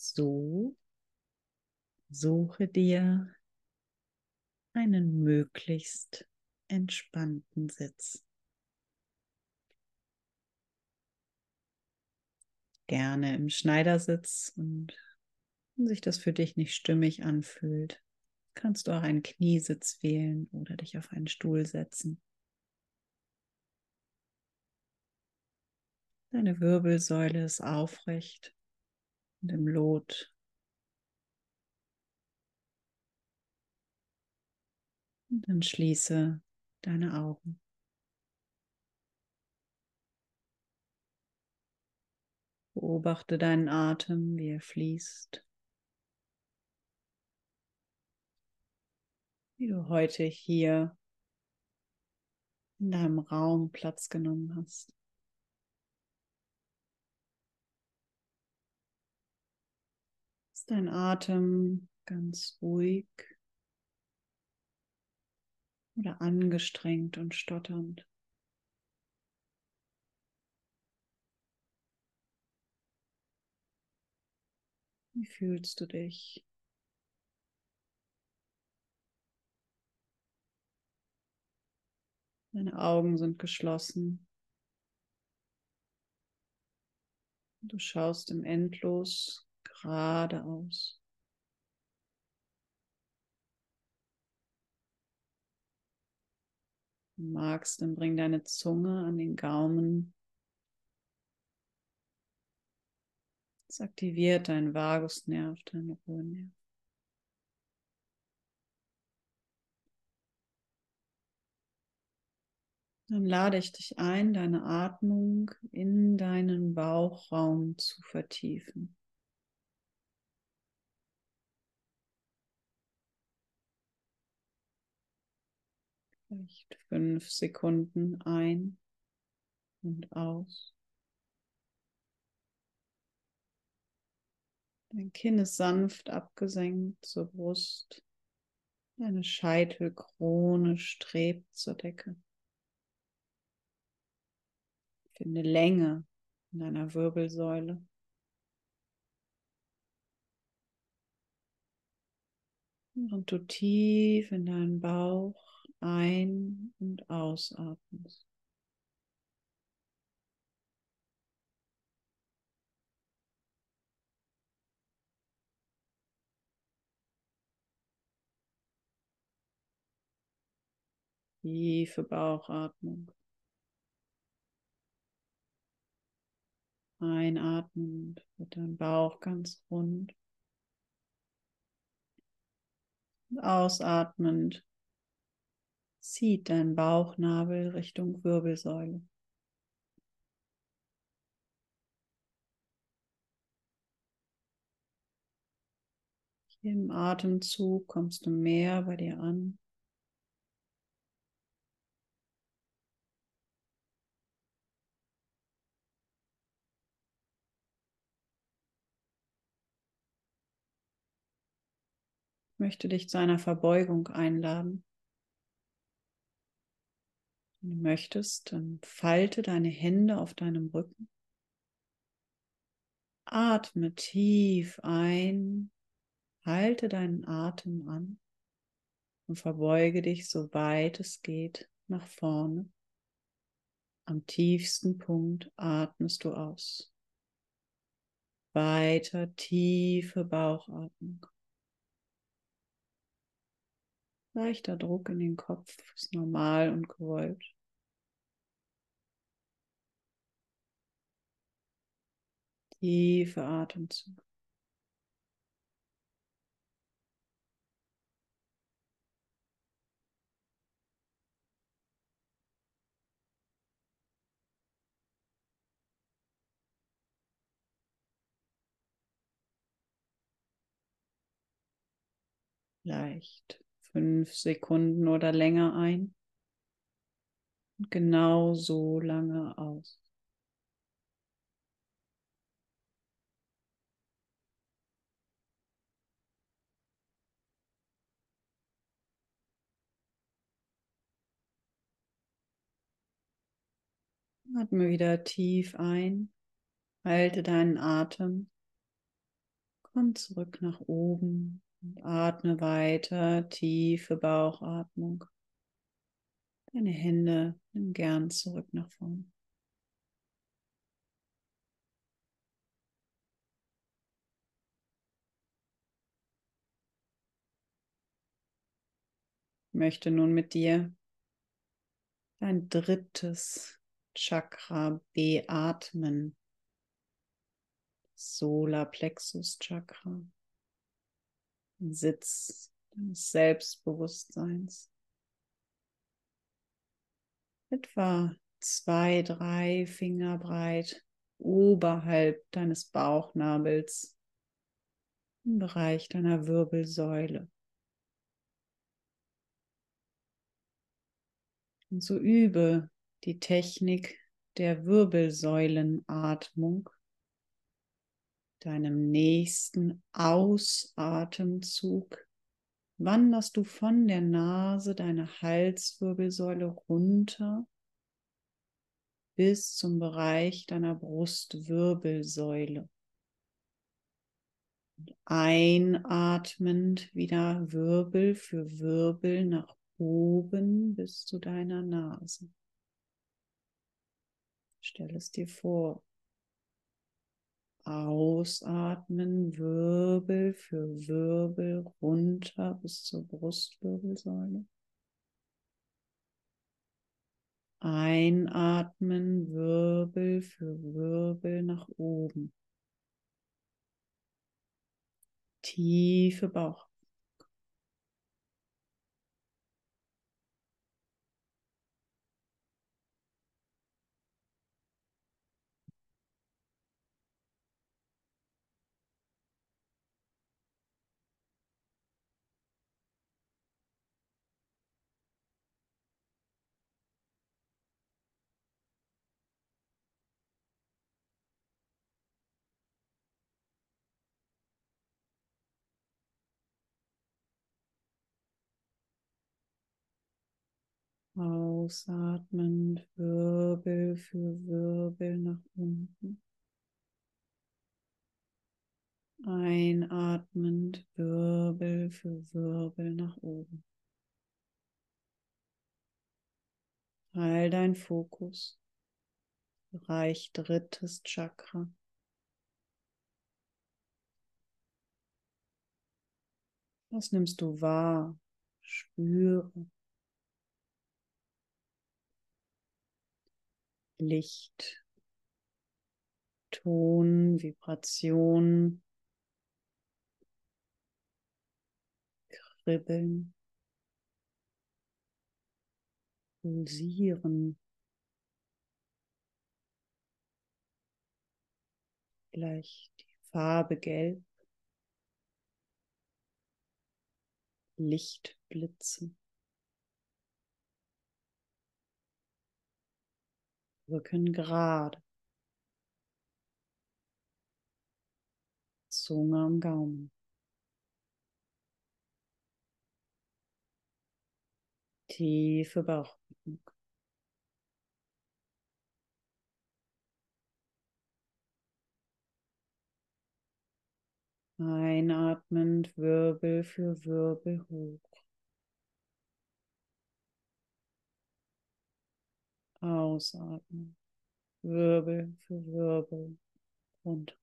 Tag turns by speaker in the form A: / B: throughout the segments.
A: So suche dir einen möglichst entspannten Sitz. Gerne im Schneidersitz und wenn sich das für dich nicht stimmig anfühlt, kannst du auch einen Kniesitz wählen oder dich auf einen Stuhl setzen. Deine Wirbelsäule ist aufrecht und im Lot. Und dann schließe deine Augen. Beobachte deinen Atem, wie er fließt. Wie du heute hier in deinem Raum Platz genommen hast. Dein Atem ganz ruhig oder angestrengt und stotternd? Wie fühlst du dich? Deine Augen sind geschlossen. Du schaust im Endlos geradeaus. Du magst, dann bring deine Zunge an den Gaumen Es aktiviert deinen Vagusnerv, deinen Ruhenerv. Dann lade ich dich ein, deine Atmung in deinen Bauchraum zu vertiefen. Vielleicht fünf Sekunden ein und aus. Dein Kinn ist sanft abgesenkt zur Brust. Deine Scheitelkrone strebt zur Decke. Finde Länge in deiner Wirbelsäule. Und du tief in deinen Bauch ein- und ausatmest. Tiefe Bauchatmung. Einatmend wird dein Bauch ganz rund. Und ausatmend zieht dein Bauchnabel Richtung Wirbelsäule. Im Atemzug kommst du mehr bei dir an. möchte dich zu einer Verbeugung einladen. Wenn du möchtest, dann falte deine Hände auf deinem Rücken. Atme tief ein, halte deinen Atem an und verbeuge dich so weit es geht nach vorne. Am tiefsten Punkt atmest du aus. Weiter tiefe Bauchatmung. Leichter Druck in den Kopf ist normal und gewollt. Tiefe Atemzug. Leicht fünf Sekunden oder länger ein und genau so lange aus. Atme wieder tief ein, halte deinen Atem, Komm zurück nach oben und atme weiter, tiefe Bauchatmung. Deine Hände nimm gern zurück nach vorne. Ich möchte nun mit dir dein drittes Chakra beatmen. Solarplexus Chakra. Sitz deines Selbstbewusstseins. Etwa zwei, drei Finger breit oberhalb deines Bauchnabels im Bereich deiner Wirbelsäule. Und so übe die Technik der Wirbelsäulenatmung deinem nächsten Ausatemzug wanderst du von der Nase deiner Halswirbelsäule runter bis zum Bereich deiner Brustwirbelsäule. Und einatmend wieder Wirbel für Wirbel nach oben bis zu deiner Nase. Stell es dir vor. Ausatmen, Wirbel für Wirbel runter bis zur Brustwirbelsäule. Einatmen, Wirbel für Wirbel nach oben. Tiefe Bauch. Ausatmend Wirbel für Wirbel nach unten. Einatmend Wirbel für Wirbel nach oben. Teil dein Fokus. Bereich drittes Chakra. Was nimmst du wahr? Spüre. Licht, Ton, Vibration, Kribbeln, Pulsieren. Vielleicht die Farbe Gelb, Lichtblitze. Rücken gerade. Zunge am Gaumen. Tiefe Bauchatmung. Einatmend Wirbel für Wirbel hoch. Ausatmen. Wirbel für Wirbel runter.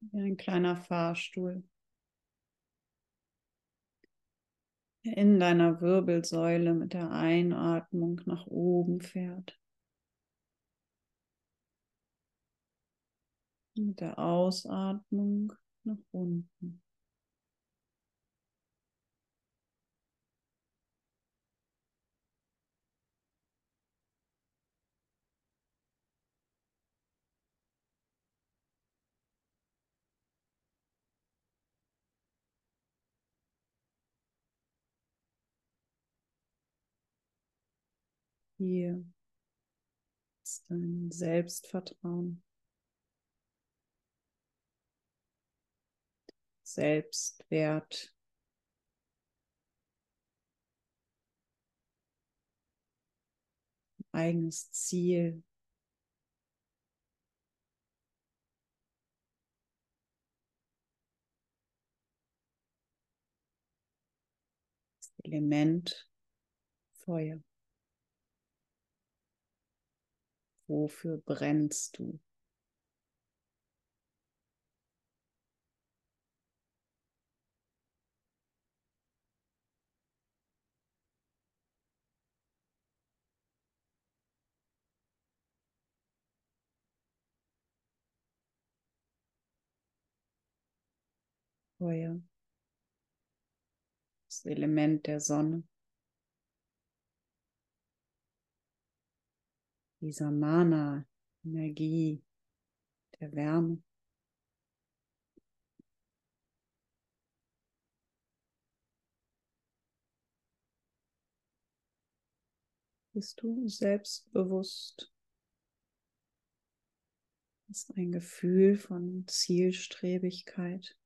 A: Wie ein kleiner Fahrstuhl. der In deiner Wirbelsäule mit der Einatmung nach oben fährt. Mit der Ausatmung nach unten. Hier ist dein Selbstvertrauen, Selbstwert. Eigenes Ziel. Element Feuer. Wofür brennst du? Feuer. Das Element der Sonne. Dieser Mana, Energie der Wärme. Bist du selbstbewusst? Ist ein Gefühl von Zielstrebigkeit.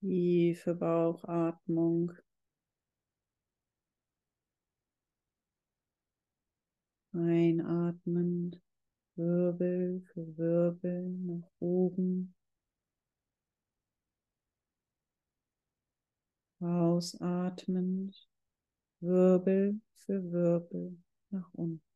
A: Tiefe Bauchatmung. Einatmen, Wirbel für Wirbel nach oben. Ausatmen, Wirbel für Wirbel nach unten.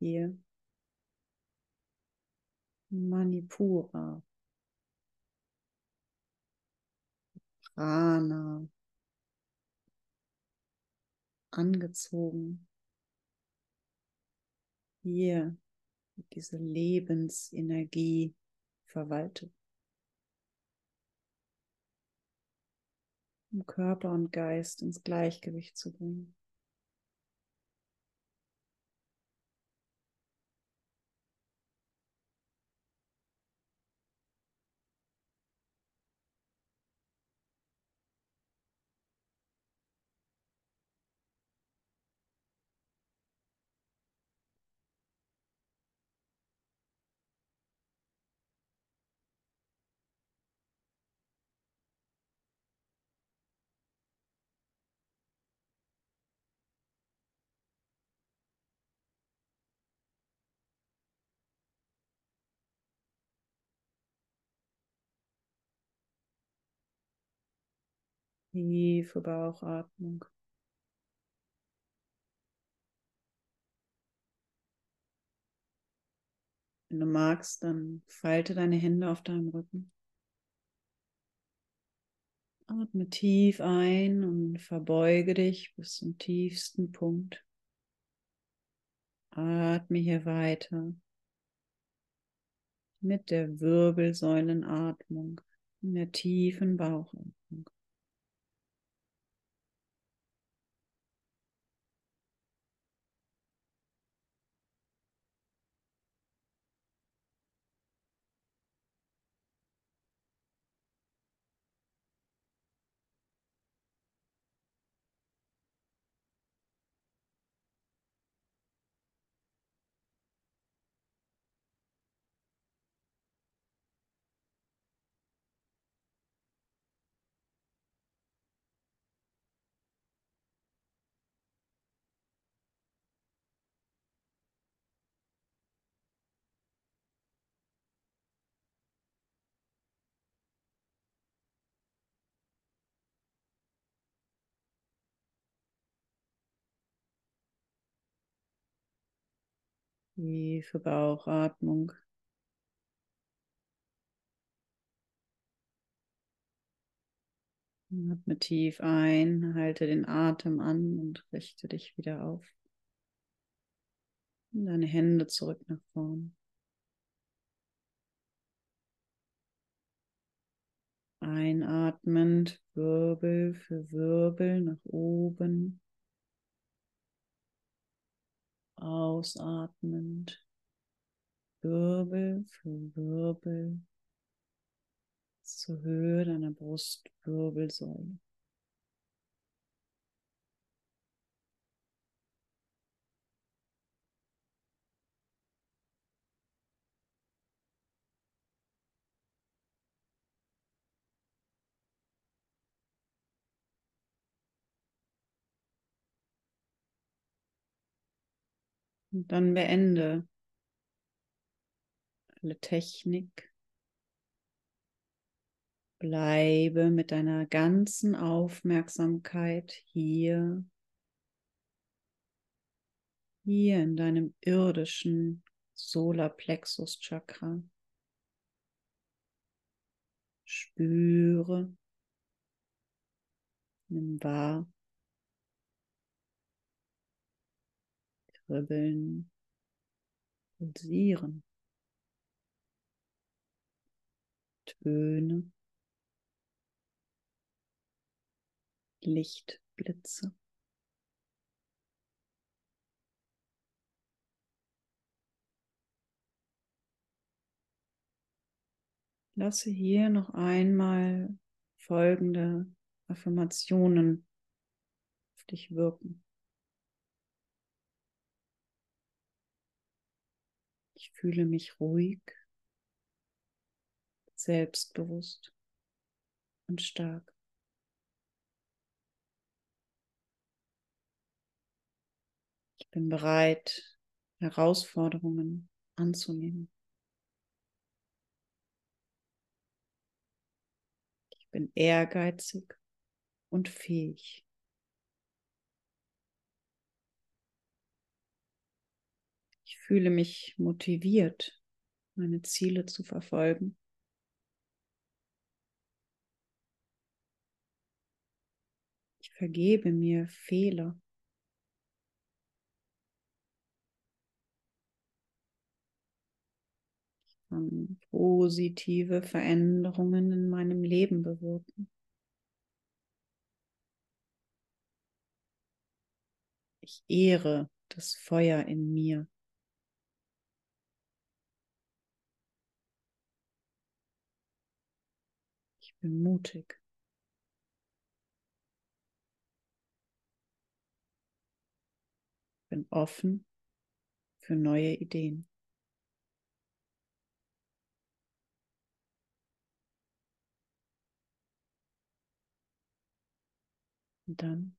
A: Hier Manipura, Prana, angezogen. Hier diese Lebensenergie verwaltet. Um Körper und Geist ins Gleichgewicht zu bringen. Tiefe Bauchatmung. Wenn du magst, dann falte deine Hände auf deinem Rücken. Atme tief ein und verbeuge dich bis zum tiefsten Punkt. Atme hier weiter mit der Wirbelsäulenatmung in der tiefen Bauchatmung. Tiefe Bauchatmung. Atme tief ein, halte den Atem an und richte dich wieder auf. Deine Hände zurück nach vorn. Einatmend, Wirbel für Wirbel nach oben. Ausatmend, Wirbel für Wirbel zur Höhe deiner Brustwirbelsäule. Und dann beende alle Technik. Bleibe mit deiner ganzen Aufmerksamkeit hier, hier in deinem irdischen Solarplexus Chakra. Spüre, nimm wahr, kribbeln, pulsieren, Töne. Lichtblitze. Lasse hier noch einmal folgende Affirmationen auf dich wirken. Fühle mich ruhig, selbstbewusst und stark. bin bereit, Herausforderungen anzunehmen. Ich bin ehrgeizig und fähig. Fühle mich motiviert, meine Ziele zu verfolgen. Ich vergebe mir Fehler. kann positive Veränderungen in meinem Leben bewirken. Ich ehre das Feuer in mir. Bin mutig. Bin offen für neue Ideen. Und dann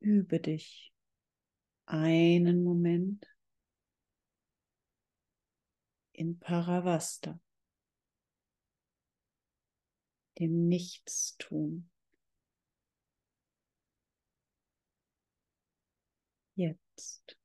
A: übe dich einen Moment in Paravasta, dem Nichtstun. Jetzt.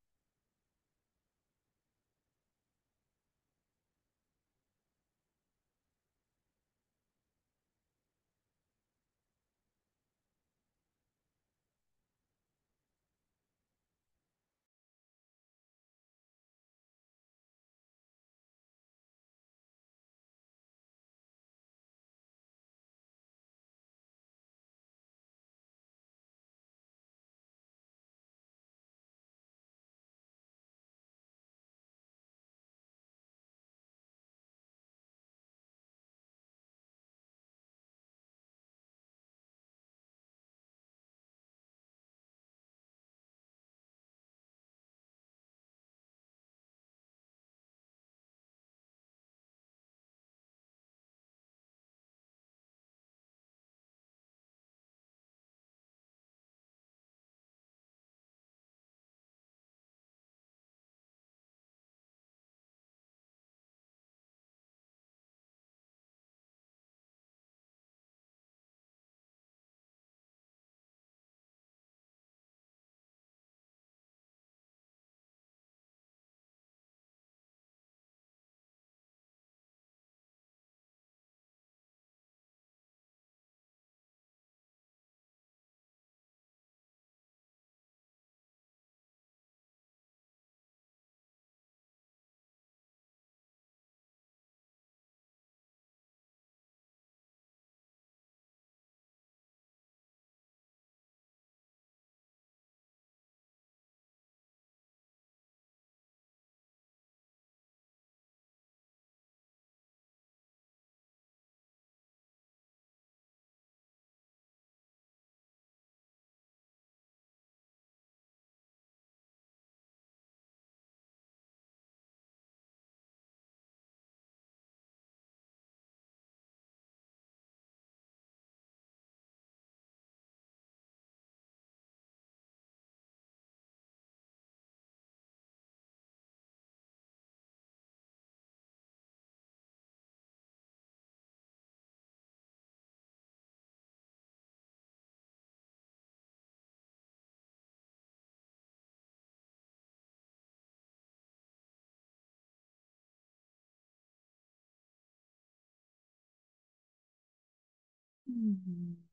A: Wenn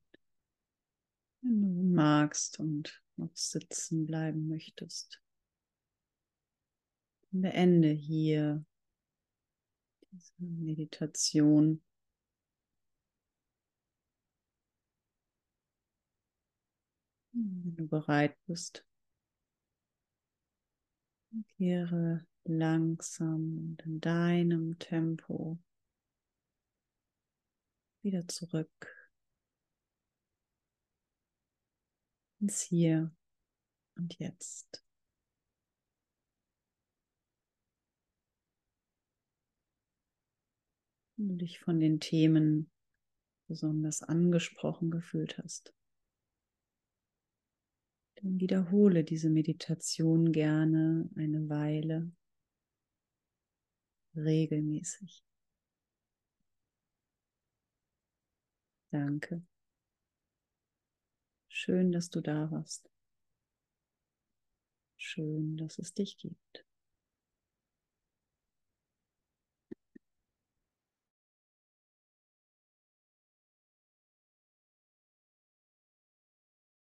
A: du magst und noch sitzen bleiben möchtest, beende hier diese Meditation. Wenn du bereit bist, kehre langsam und in deinem Tempo wieder zurück ins Hier und Jetzt. Wenn du dich von den Themen besonders angesprochen gefühlt hast. Dann wiederhole diese Meditation gerne eine Weile regelmäßig. Danke. Schön, dass du da warst. Schön, dass es dich gibt.